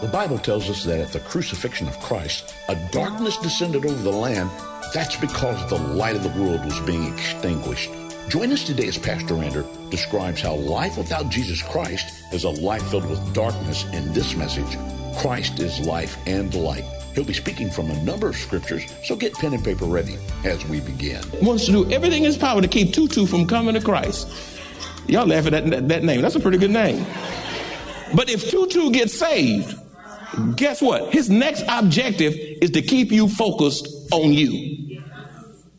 The Bible tells us that at the crucifixion of Christ, a darkness descended over the land. That's because the light of the world was being extinguished. Join us today as Pastor Rander describes how life without Jesus Christ is a life filled with darkness in this message Christ is life and light. He'll be speaking from a number of scriptures, so get pen and paper ready as we begin. Wants to do everything in his power to keep Tutu from coming to Christ. Y'all laughing at that, that, that name. That's a pretty good name. But if Tutu gets saved, guess what? His next objective is to keep you focused on you.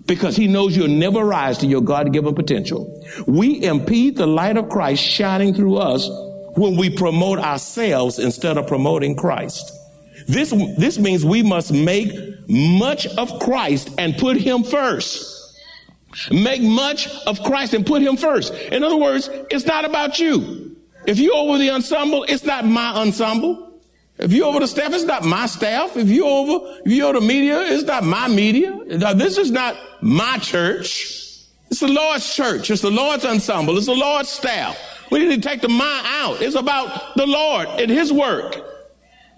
Because he knows you'll never rise to your God given potential. We impede the light of Christ shining through us when we promote ourselves instead of promoting Christ. This, this means we must make much of Christ and put him first. Make much of Christ and put him first. In other words, it's not about you. If you're over the ensemble, it's not my ensemble. If you're over the staff, it's not my staff. If you're over, if you're the media, it's not my media. This is not my church. It's the Lord's church. It's the Lord's ensemble. It's the Lord's staff. We need to take the mind out. It's about the Lord and His work.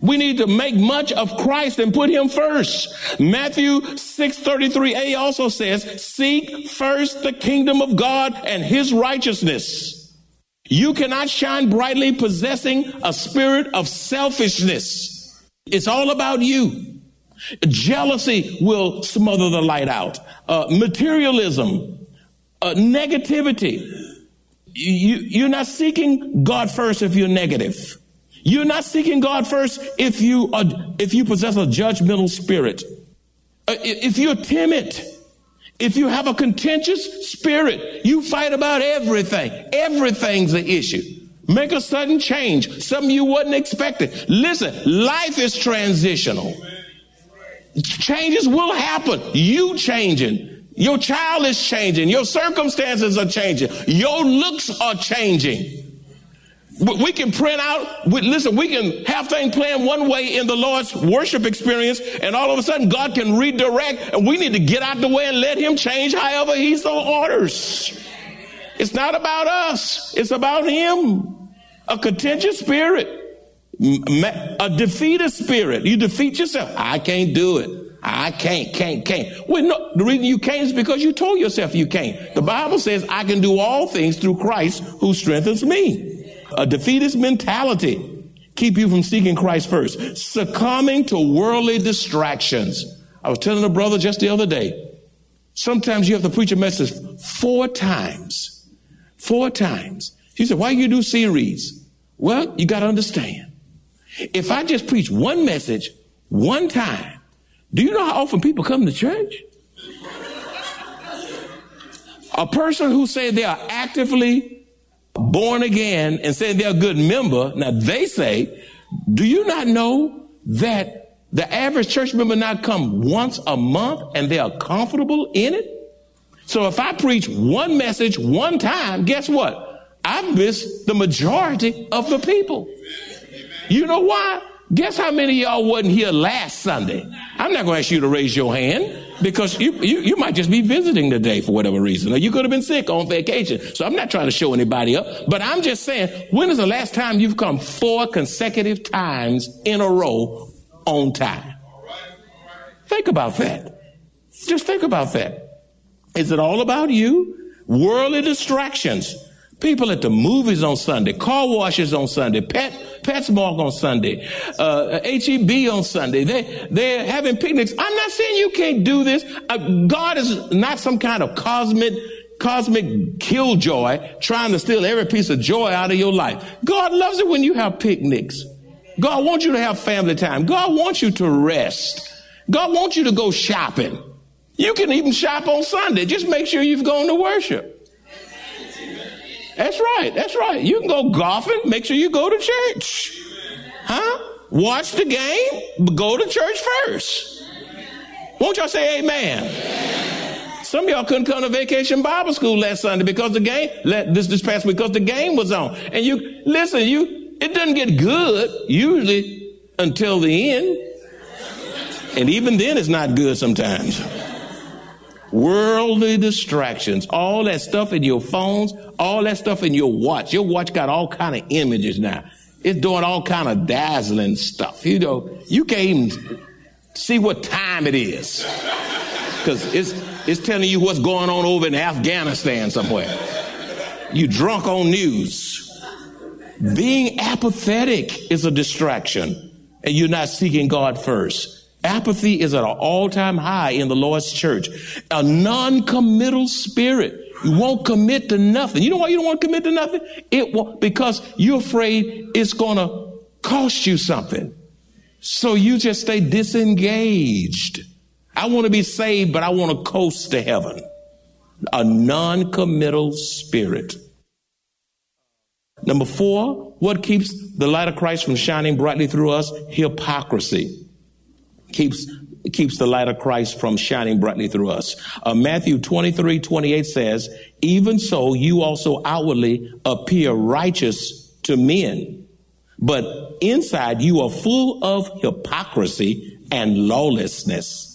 We need to make much of Christ and put him first. Matthew 6:33a also says, "Seek first the kingdom of God and his righteousness." You cannot shine brightly possessing a spirit of selfishness. It's all about you. Jealousy will smother the light out. Uh, materialism, uh, negativity. You, you're not seeking God first if you're negative. You're not seeking God first if you are, if you possess a judgmental spirit. Uh, if you're timid, if you have a contentious spirit, you fight about everything. Everything's an issue. Make a sudden change, something you wasn't expecting. Listen, life is transitional. Changes will happen. You changing. Your child is changing. Your circumstances are changing. Your looks are changing. We can print out, listen, we can have things playing one way in the Lord's worship experience, and all of a sudden God can redirect, and we need to get out the way and let Him change however He so orders. It's not about us, it's about Him. A contentious spirit, a defeated spirit. You defeat yourself. I can't do it. I can't, can't, can't. Well, no, the reason you can't is because you told yourself you can't. The Bible says, I can do all things through Christ who strengthens me. A defeatist mentality keep you from seeking Christ first. Succumbing to worldly distractions. I was telling a brother just the other day, sometimes you have to preach a message four times. Four times. He said, why you do series? Well, you got to understand. If I just preach one message one time, do you know how often people come to church? a person who say they are actively born again and saying they're a good member. Now they say, do you not know that the average church member not come once a month and they are comfortable in it? So if I preach one message one time, guess what? I miss the majority of the people. You know why? Guess how many of y'all wasn't here last Sunday? I'm not going to ask you to raise your hand because you, you, you might just be visiting today for whatever reason. Or you could have been sick on vacation. So I'm not trying to show anybody up, but I'm just saying, when is the last time you've come four consecutive times in a row on time? Think about that. Just think about that. Is it all about you? Worldly distractions. People at the movies on Sunday, car washes on Sunday, pet PetSmart on Sunday, uh, HEB on Sunday. They, they're having picnics. I'm not saying you can't do this. Uh, God is not some kind of cosmic, cosmic killjoy trying to steal every piece of joy out of your life. God loves it when you have picnics. God wants you to have family time. God wants you to rest. God wants you to go shopping. You can even shop on Sunday. Just make sure you've gone to worship. That's right. That's right. You can go golfing. Make sure you go to church. Huh? Watch the game, but go to church first. Won't y'all say amen? Some of y'all couldn't come to vacation Bible school last Sunday because the game, this, this past week, because the game was on. And you, listen, you, it doesn't get good usually until the end. And even then it's not good sometimes worldly distractions, all that stuff in your phones, all that stuff in your watch. Your watch got all kind of images now. It's doing all kind of dazzling stuff. You know, you can't even see what time it is because it's it's telling you what's going on over in Afghanistan somewhere. You drunk on news. Being apathetic is a distraction, and you're not seeking God first. Apathy is at an all time high in the Lord's church. A non committal spirit. You won't commit to nothing. You know why you don't want to commit to nothing? It will, because you're afraid it's going to cost you something. So you just stay disengaged. I want to be saved, but I want to coast to heaven. A non committal spirit. Number four, what keeps the light of Christ from shining brightly through us? Hypocrisy keeps keeps the light of Christ from shining brightly through us. Uh, Matthew 23, 28 says, even so you also outwardly appear righteous to men, but inside you are full of hypocrisy and lawlessness.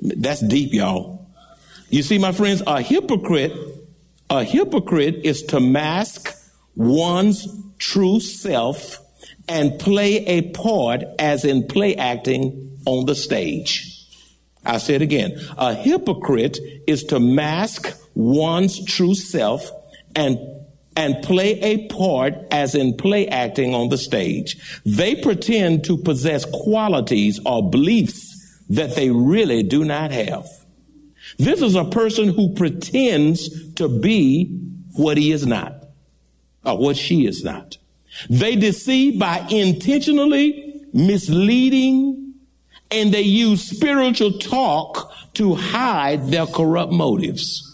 That's deep, y'all. You see, my friends, a hypocrite, a hypocrite is to mask one's true self and play a part as in play acting on the stage. I say it again. A hypocrite is to mask one's true self and and play a part as in play acting on the stage. They pretend to possess qualities or beliefs that they really do not have. This is a person who pretends to be what he is not or what she is not. They deceive by intentionally misleading and they use spiritual talk to hide their corrupt motives.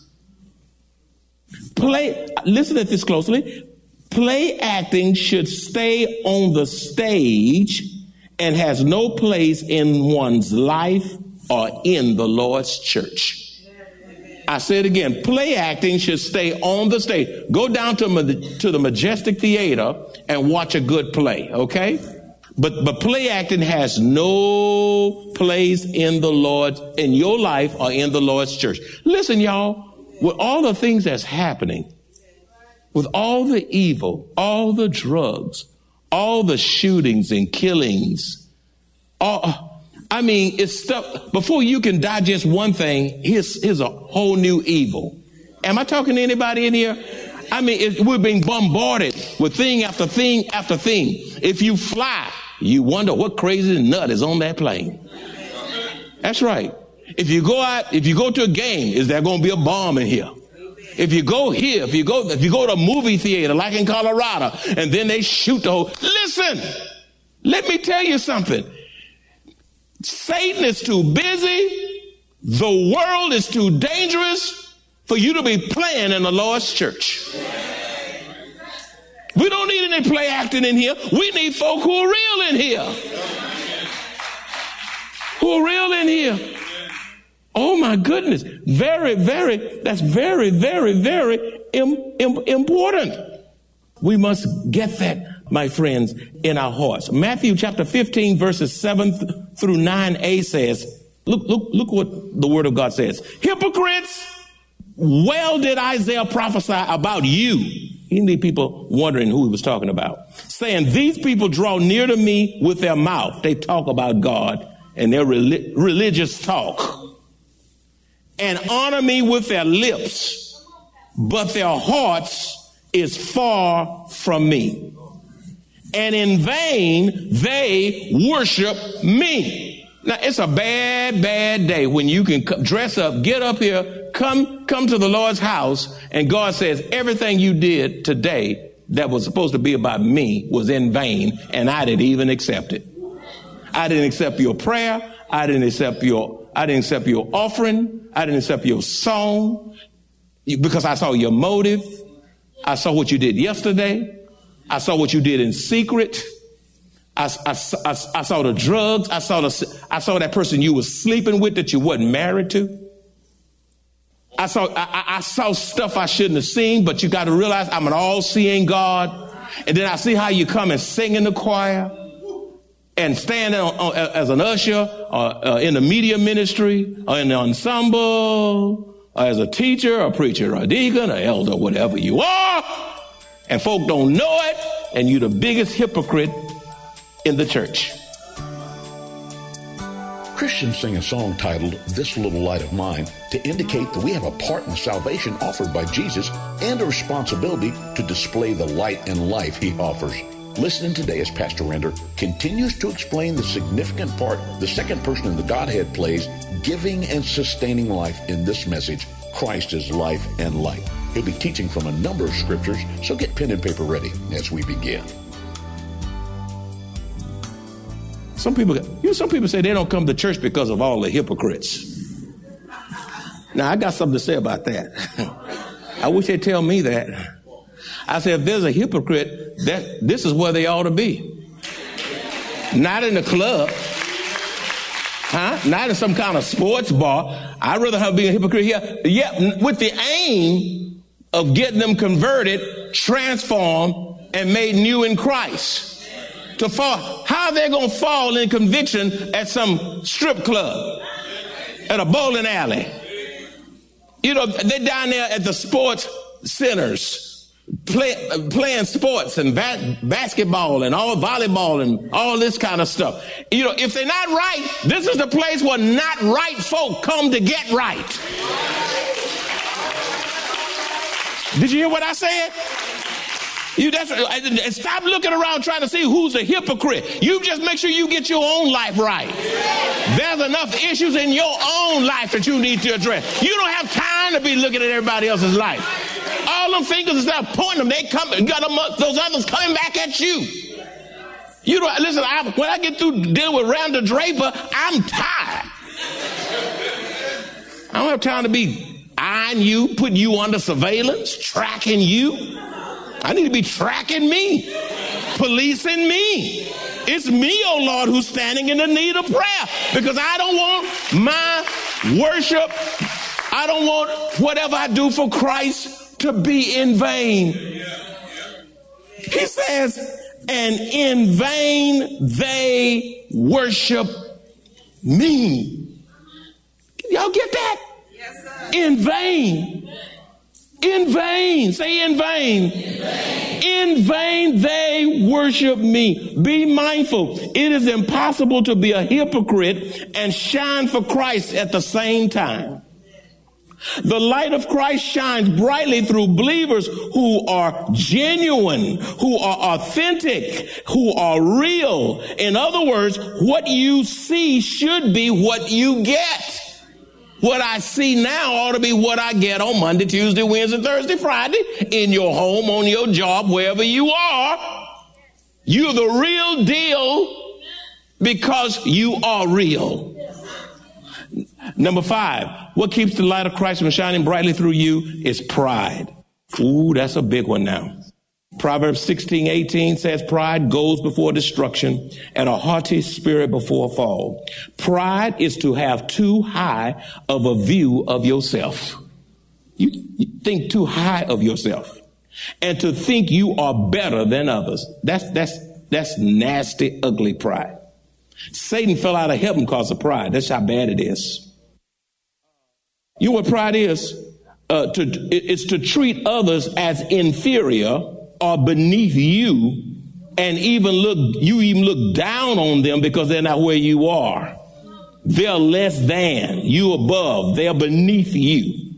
Play, listen at this closely. Play acting should stay on the stage and has no place in one's life or in the Lord's church. I say it again. Play acting should stay on the stage. Go down to, to the Majestic Theater and watch a good play, okay? But, but play acting has no place in the Lord, in your life or in the Lord's church. Listen, y'all, with all the things that's happening, with all the evil, all the drugs, all the shootings and killings, all, I mean, it's stuff, before you can digest one thing, here's, here's a whole new evil. Am I talking to anybody in here? I mean, it, we're being bombarded with thing after thing after thing. If you fly, you wonder what crazy nut is on that plane. That's right. If you go out, if you go to a game, is there going to be a bomb in here? If you go here, if you go, if you go to a movie theater like in Colorado, and then they shoot the whole, listen, let me tell you something. Satan is too busy. The world is too dangerous for you to be playing in the Lord's church. We don't need any play acting in here. We need folk who are real in here. Who are real in here. Oh my goodness. Very, very, that's very, very, very Im- Im- important. We must get that, my friends, in our hearts. Matthew chapter 15 verses 7 th- through 9a says, look, look, look what the word of God says. Hypocrites, well did Isaiah prophesy about you he need people wondering who he was talking about. Saying, these people draw near to me with their mouth. They talk about God and their relig- religious talk. And honor me with their lips, but their hearts is far from me. And in vain they worship me. Now it's a bad, bad day when you can dress up, get up here, come, come to the Lord's house, and God says everything you did today that was supposed to be about me was in vain, and I didn't even accept it. I didn't accept your prayer. I didn't accept your I didn't accept your offering. I didn't accept your song because I saw your motive. I saw what you did yesterday. I saw what you did in secret. I, I, I, I, saw the drugs. I saw the, I saw that person you were sleeping with that you wasn't married to. I saw, I, I saw stuff I shouldn't have seen, but you got to realize I'm an all-seeing God. And then I see how you come and sing in the choir and stand on, on, as an usher or uh, in the media ministry or in the ensemble or as a teacher or preacher or a deacon or elder, whatever you are. And folk don't know it. And you're the biggest hypocrite in the church. Christians sing a song titled This Little Light of Mine to indicate that we have a part in the salvation offered by Jesus and a responsibility to display the light and life he offers. Listening today as Pastor Render continues to explain the significant part the second person in the Godhead plays, giving and sustaining life in this message Christ is life and light. He'll be teaching from a number of scriptures, so get pen and paper ready as we begin. Some people, you know, some people say they don't come to church because of all the hypocrites. Now, I got something to say about that. I wish they'd tell me that. I said, if there's a hypocrite, that this is where they ought to be. Not in the club. Huh? Not in some kind of sports bar. I'd rather have be a hypocrite here. Yeah, with the aim of getting them converted, transformed, and made new in Christ to fall. How they going to fall in conviction at some strip club, at a bowling alley? You know, they're down there at the sports centers play, playing sports and ba- basketball and all volleyball and all this kind of stuff. You know, if they're not right, this is the place where not right folk come to get right. Did you hear what I said? You that's stop looking around trying to see who's a hypocrite. You just make sure you get your own life right. There's enough issues in your own life that you need to address. You don't have time to be looking at everybody else's life. All them fingers instead of pointing them, they come got them, those others coming back at you. You know, listen. I, when I get through dealing with Randall Draper, I'm tired. I don't have time to be eyeing you, putting you under surveillance, tracking you. I need to be tracking me, policing me. It's me, oh Lord, who's standing in the need of prayer because I don't want my worship, I don't want whatever I do for Christ to be in vain. He says, and in vain they worship me. Y'all get that? Yes, in vain. In vain. Say in vain. in vain. In vain they worship me. Be mindful. It is impossible to be a hypocrite and shine for Christ at the same time. The light of Christ shines brightly through believers who are genuine, who are authentic, who are real. In other words, what you see should be what you get. What I see now ought to be what I get on Monday, Tuesday, Wednesday, Thursday, Friday, in your home, on your job, wherever you are. You're the real deal because you are real. Number five, what keeps the light of Christ from shining brightly through you is pride. Ooh, that's a big one now. Proverbs 16, 18 says pride goes before destruction and a haughty spirit before fall. Pride is to have too high of a view of yourself. You, you think too high of yourself and to think you are better than others. That's, that's, that's nasty, ugly pride. Satan fell out of heaven because of pride. That's how bad it is. You know what pride is? Uh, to, it's to treat others as inferior are beneath you and even look, you even look down on them because they're not where you are. They're less than, you above, they're beneath you.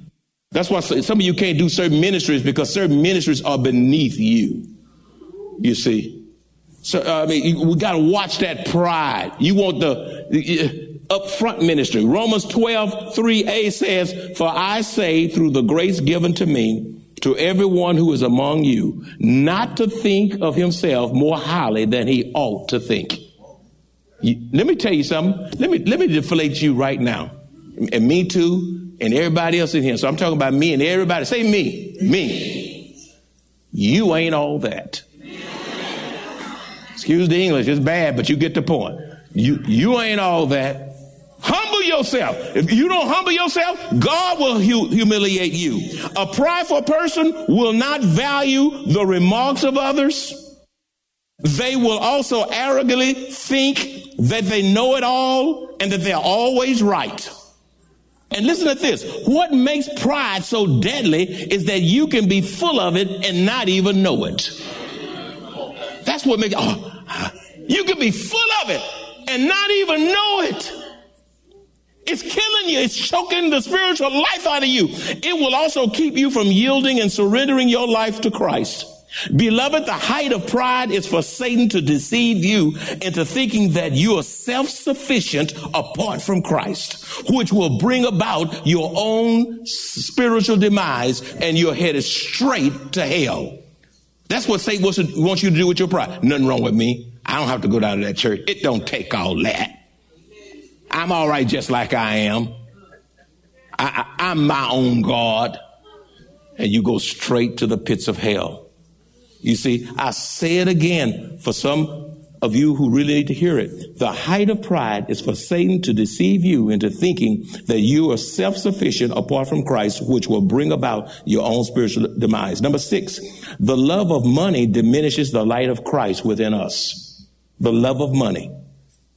That's why some of you can't do certain ministries because certain ministries are beneath you. You see. So, I mean, we got to watch that pride. You want the, uh, upfront ministry. Romans 12, 3a says, For I say through the grace given to me, to everyone who is among you not to think of himself more highly than he ought to think. You, let me tell you something. Let me, let me deflate you right now. and me too, and everybody else in here. So I'm talking about me and everybody. Say me, me. You ain't all that. Excuse the English, it's bad, but you get the point. You, you ain't all that. Humble yourself. If you don't humble yourself, God will hu- humiliate you. A prideful person will not value the remarks of others. They will also arrogantly think that they know it all and that they're always right. And listen to this. What makes pride so deadly is that you can be full of it and not even know it. That's what makes, oh, you can be full of it and not even know it. It's killing you. It's choking the spiritual life out of you. It will also keep you from yielding and surrendering your life to Christ. Beloved, the height of pride is for Satan to deceive you into thinking that you are self-sufficient apart from Christ, which will bring about your own spiritual demise and you're headed straight to hell. That's what Satan wants, to, wants you to do with your pride. Nothing wrong with me. I don't have to go down to that church. It don't take all that. I'm all right just like I am. I, I, I'm my own God. And you go straight to the pits of hell. You see, I say it again for some of you who really need to hear it. The height of pride is for Satan to deceive you into thinking that you are self-sufficient apart from Christ, which will bring about your own spiritual demise. Number six, the love of money diminishes the light of Christ within us. The love of money.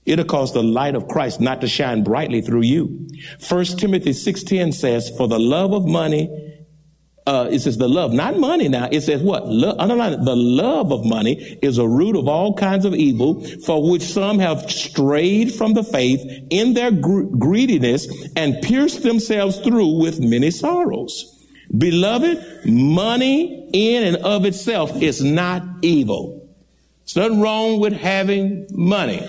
It'll cause the light of Christ not to shine brightly through you. First Timothy 6.10 says, for the love of money uh, it says the love, not money now. It says what? Lo- underline it. The love of money is a root of all kinds of evil for which some have strayed from the faith in their gr- greediness and pierced themselves through with many sorrows. Beloved, money in and of itself is not evil. There's nothing wrong with having money.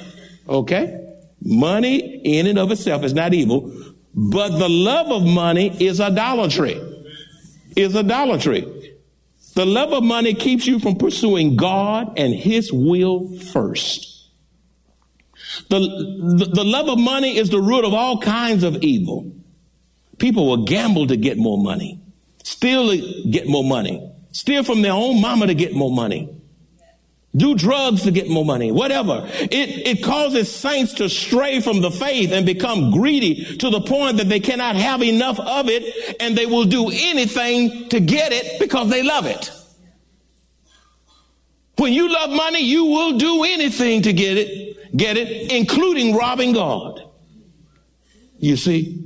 Okay? Money in and of itself is not evil, but the love of money is idolatry is idolatry. The love of money keeps you from pursuing God and His will first. The, the, the, love of money is the root of all kinds of evil. People will gamble to get more money, steal to get more money, steal from their own mama to get more money do drugs to get more money, whatever. It, it causes saints to stray from the faith and become greedy to the point that they cannot have enough of it and they will do anything to get it because they love it. When you love money, you will do anything to get it, get it, including robbing God. You see?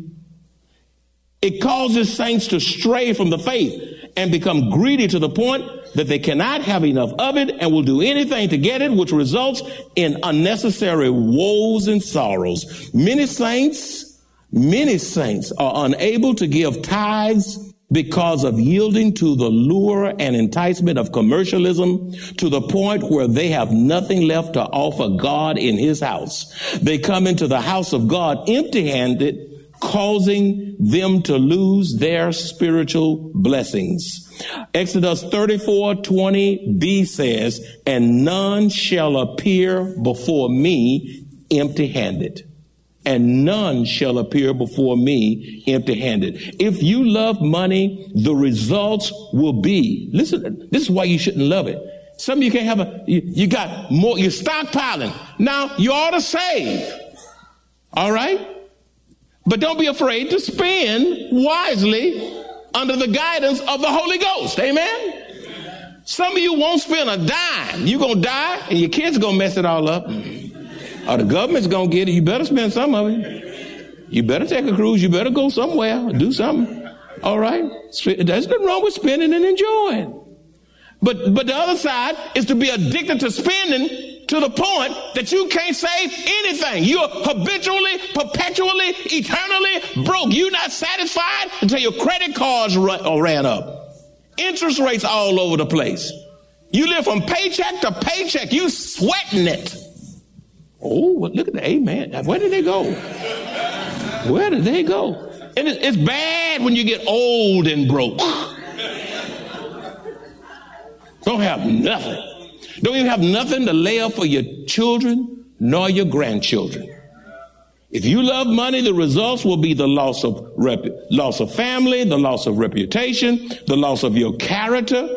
It causes saints to stray from the faith and become greedy to the point that they cannot have enough of it and will do anything to get it, which results in unnecessary woes and sorrows. Many saints, many saints are unable to give tithes because of yielding to the lure and enticement of commercialism to the point where they have nothing left to offer God in his house. They come into the house of God empty handed, causing them to lose their spiritual blessings. Exodus 34, 20b says, and none shall appear before me empty handed. And none shall appear before me empty handed. If you love money, the results will be, listen, this is why you shouldn't love it. Some of you can't have a, you, you got more, you're stockpiling. Now you ought to save. All right? But don't be afraid to spend wisely under the guidance of the Holy Ghost. Amen? Some of you won't spend a dime. You're going to die and your kids going to mess it all up. Or the government's going to get it. You better spend some of it. You better take a cruise. You better go somewhere. Do something. All right? There's nothing wrong with spending and enjoying. But, but the other side is to be addicted to spending to the point that you can't save anything. You're habitually, perpetually, eternally broke. You're not satisfied until your credit cards uh, ran up. Interest rates all over the place. You live from paycheck to paycheck. You sweating it. Oh, look at the amen. Where did they go? Where did they go? And it's bad when you get old and broke. Don't have nothing. Don't even have nothing to lay up for your children nor your grandchildren. If you love money, the results will be the loss of loss of family, the loss of reputation, the loss of your character,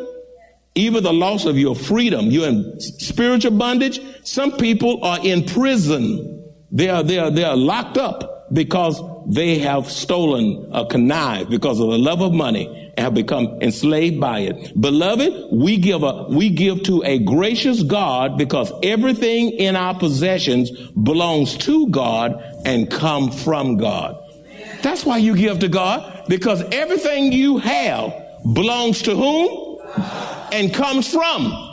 even the loss of your freedom. You're in spiritual bondage. Some people are in prison. They are, they are, they are locked up because they have stolen, a connived because of the love of money and have become enslaved by it. Beloved, we give a, we give to a gracious God because everything in our possessions belongs to God and come from God. That's why you give to God because everything you have belongs to whom? And comes from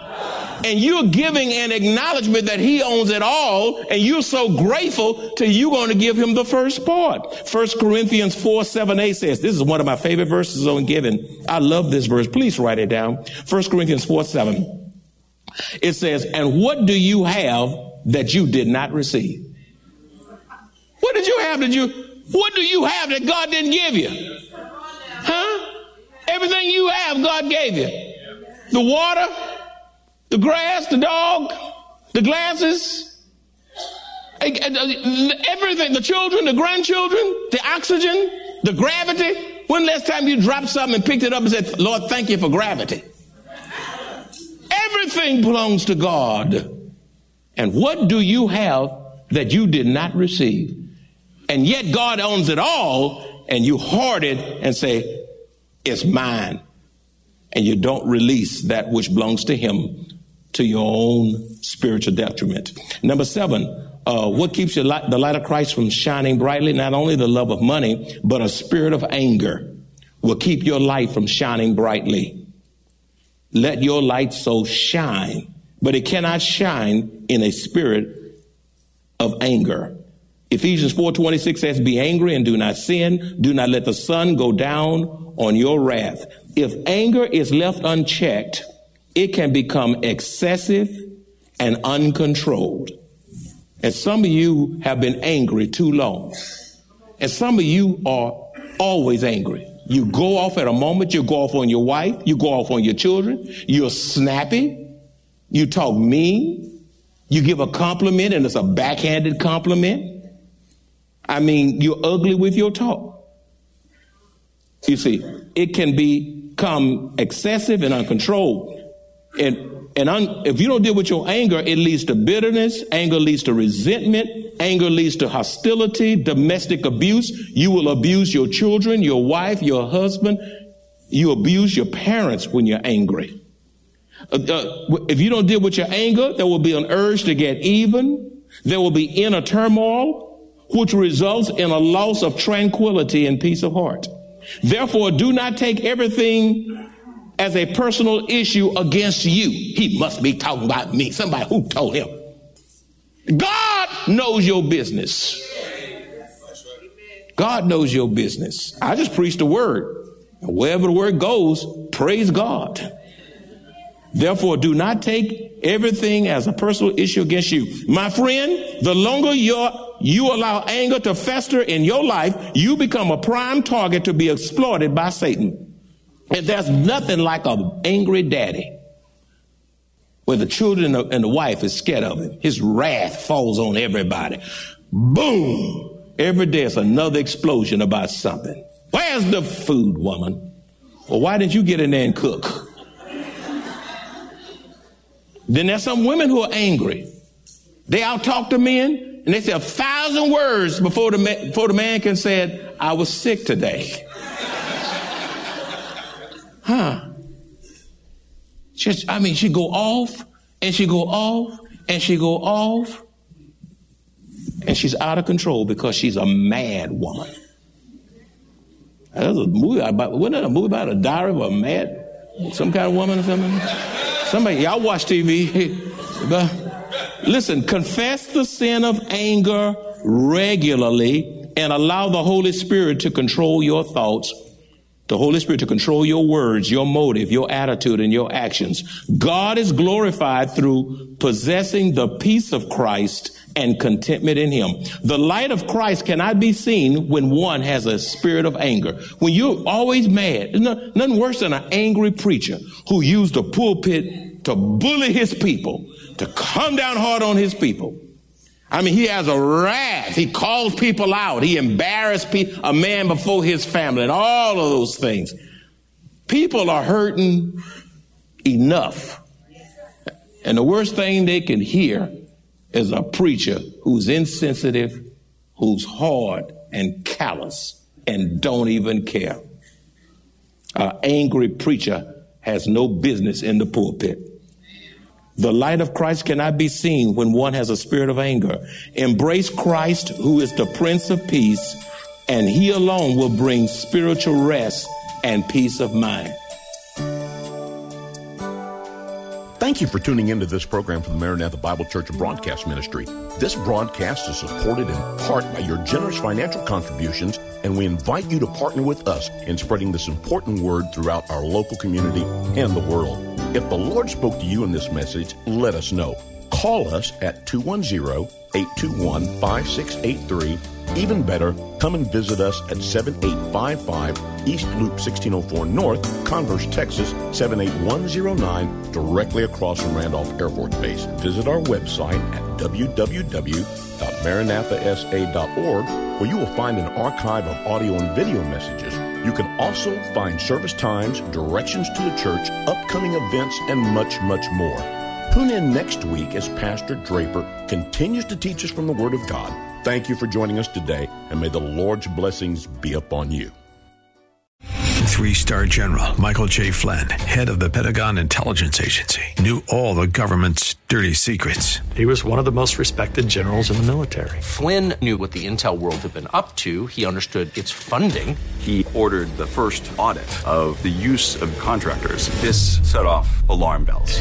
and you're giving an acknowledgement that he owns it all, and you're so grateful to you going to give him the first part. First Corinthians 4, 7, 8 says, this is one of my favorite verses on giving. I love this verse. Please write it down. First Corinthians 4, 7. It says, and what do you have that you did not receive? What did you have that you, what do you have that God didn't give you? Huh? Everything you have, God gave you. The water, the grass, the dog, the glasses, uh, everything, the children, the grandchildren, the oxygen, the gravity. When last time you dropped something and picked it up and said, Lord, thank you for gravity? Everything belongs to God. And what do you have that you did not receive? And yet God owns it all, and you hoard it and say, It's mine. And you don't release that which belongs to Him to your own spiritual detriment. Number seven, uh, what keeps light, the light of Christ from shining brightly? Not only the love of money, but a spirit of anger will keep your light from shining brightly. Let your light so shine, but it cannot shine in a spirit of anger. Ephesians 4:26 says, "Be angry and do not sin. Do not let the sun go down on your wrath." If anger is left unchecked, it can become excessive and uncontrolled. And some of you have been angry too long. And some of you are always angry. You go off at a moment, you go off on your wife, you go off on your children, you're snappy, you talk mean, you give a compliment and it's a backhanded compliment. I mean, you're ugly with your talk. You see, it can become excessive and uncontrolled. And, and un, if you don't deal with your anger, it leads to bitterness. Anger leads to resentment. Anger leads to hostility, domestic abuse. You will abuse your children, your wife, your husband. You abuse your parents when you're angry. Uh, uh, if you don't deal with your anger, there will be an urge to get even. There will be inner turmoil, which results in a loss of tranquility and peace of heart. Therefore, do not take everything as a personal issue against you. He must be talking about me. Somebody who told him. God knows your business. God knows your business. I just preach the word. Wherever the word goes, praise God. Therefore, do not take everything as a personal issue against you. My friend, the longer you allow anger to fester in your life, you become a prime target to be exploited by Satan. And there's nothing like an angry daddy where the children and the wife is scared of him. His wrath falls on everybody. Boom! Every day it's another explosion about something. Where's the food, woman? Well, why didn't you get in there and cook? then there's some women who are angry. They out talk to men and they say a thousand words before the, man, before the man can say, I was sick today. Huh. Just, I mean, she go off and she go off and she go off and she's out of control because she's a mad woman. That was a movie about, wasn't a movie about a diary of a mad, some kind of woman or something? Somebody, y'all watch TV. but Listen, confess the sin of anger regularly and allow the Holy Spirit to control your thoughts the Holy Spirit to control your words, your motive, your attitude, and your actions. God is glorified through possessing the peace of Christ and contentment in Him. The light of Christ cannot be seen when one has a spirit of anger. When you're always mad, nothing worse than an angry preacher who used the pulpit to bully his people, to come down hard on his people. I mean, he has a wrath. He calls people out. He embarrassed a man before his family and all of those things. People are hurting enough. And the worst thing they can hear is a preacher who's insensitive, who's hard and callous and don't even care. An angry preacher has no business in the pulpit. The light of Christ cannot be seen when one has a spirit of anger. Embrace Christ, who is the Prince of Peace, and He alone will bring spiritual rest and peace of mind. Thank you for tuning into this program from the Maranatha Bible Church Broadcast Ministry. This broadcast is supported in part by your generous financial contributions, and we invite you to partner with us in spreading this important word throughout our local community and the world. If the Lord spoke to you in this message, let us know. Call us at 210 821 5683. Even better, come and visit us at 7855 East Loop 1604 North, Converse, Texas 78109, directly across from Randolph Air Force Base. Visit our website at www.maranathasa.org, where you will find an archive of audio and video messages you can also find service times, directions to the church, upcoming events, and much, much more. Tune in next week as Pastor Draper continues to teach us from the Word of God. Thank you for joining us today, and may the Lord's blessings be upon you. Three star general Michael J. Flynn, head of the Pentagon Intelligence Agency, knew all the government's dirty secrets. He was one of the most respected generals in the military. Flynn knew what the intel world had been up to, he understood its funding. He ordered the first audit of the use of contractors. This set off alarm bells.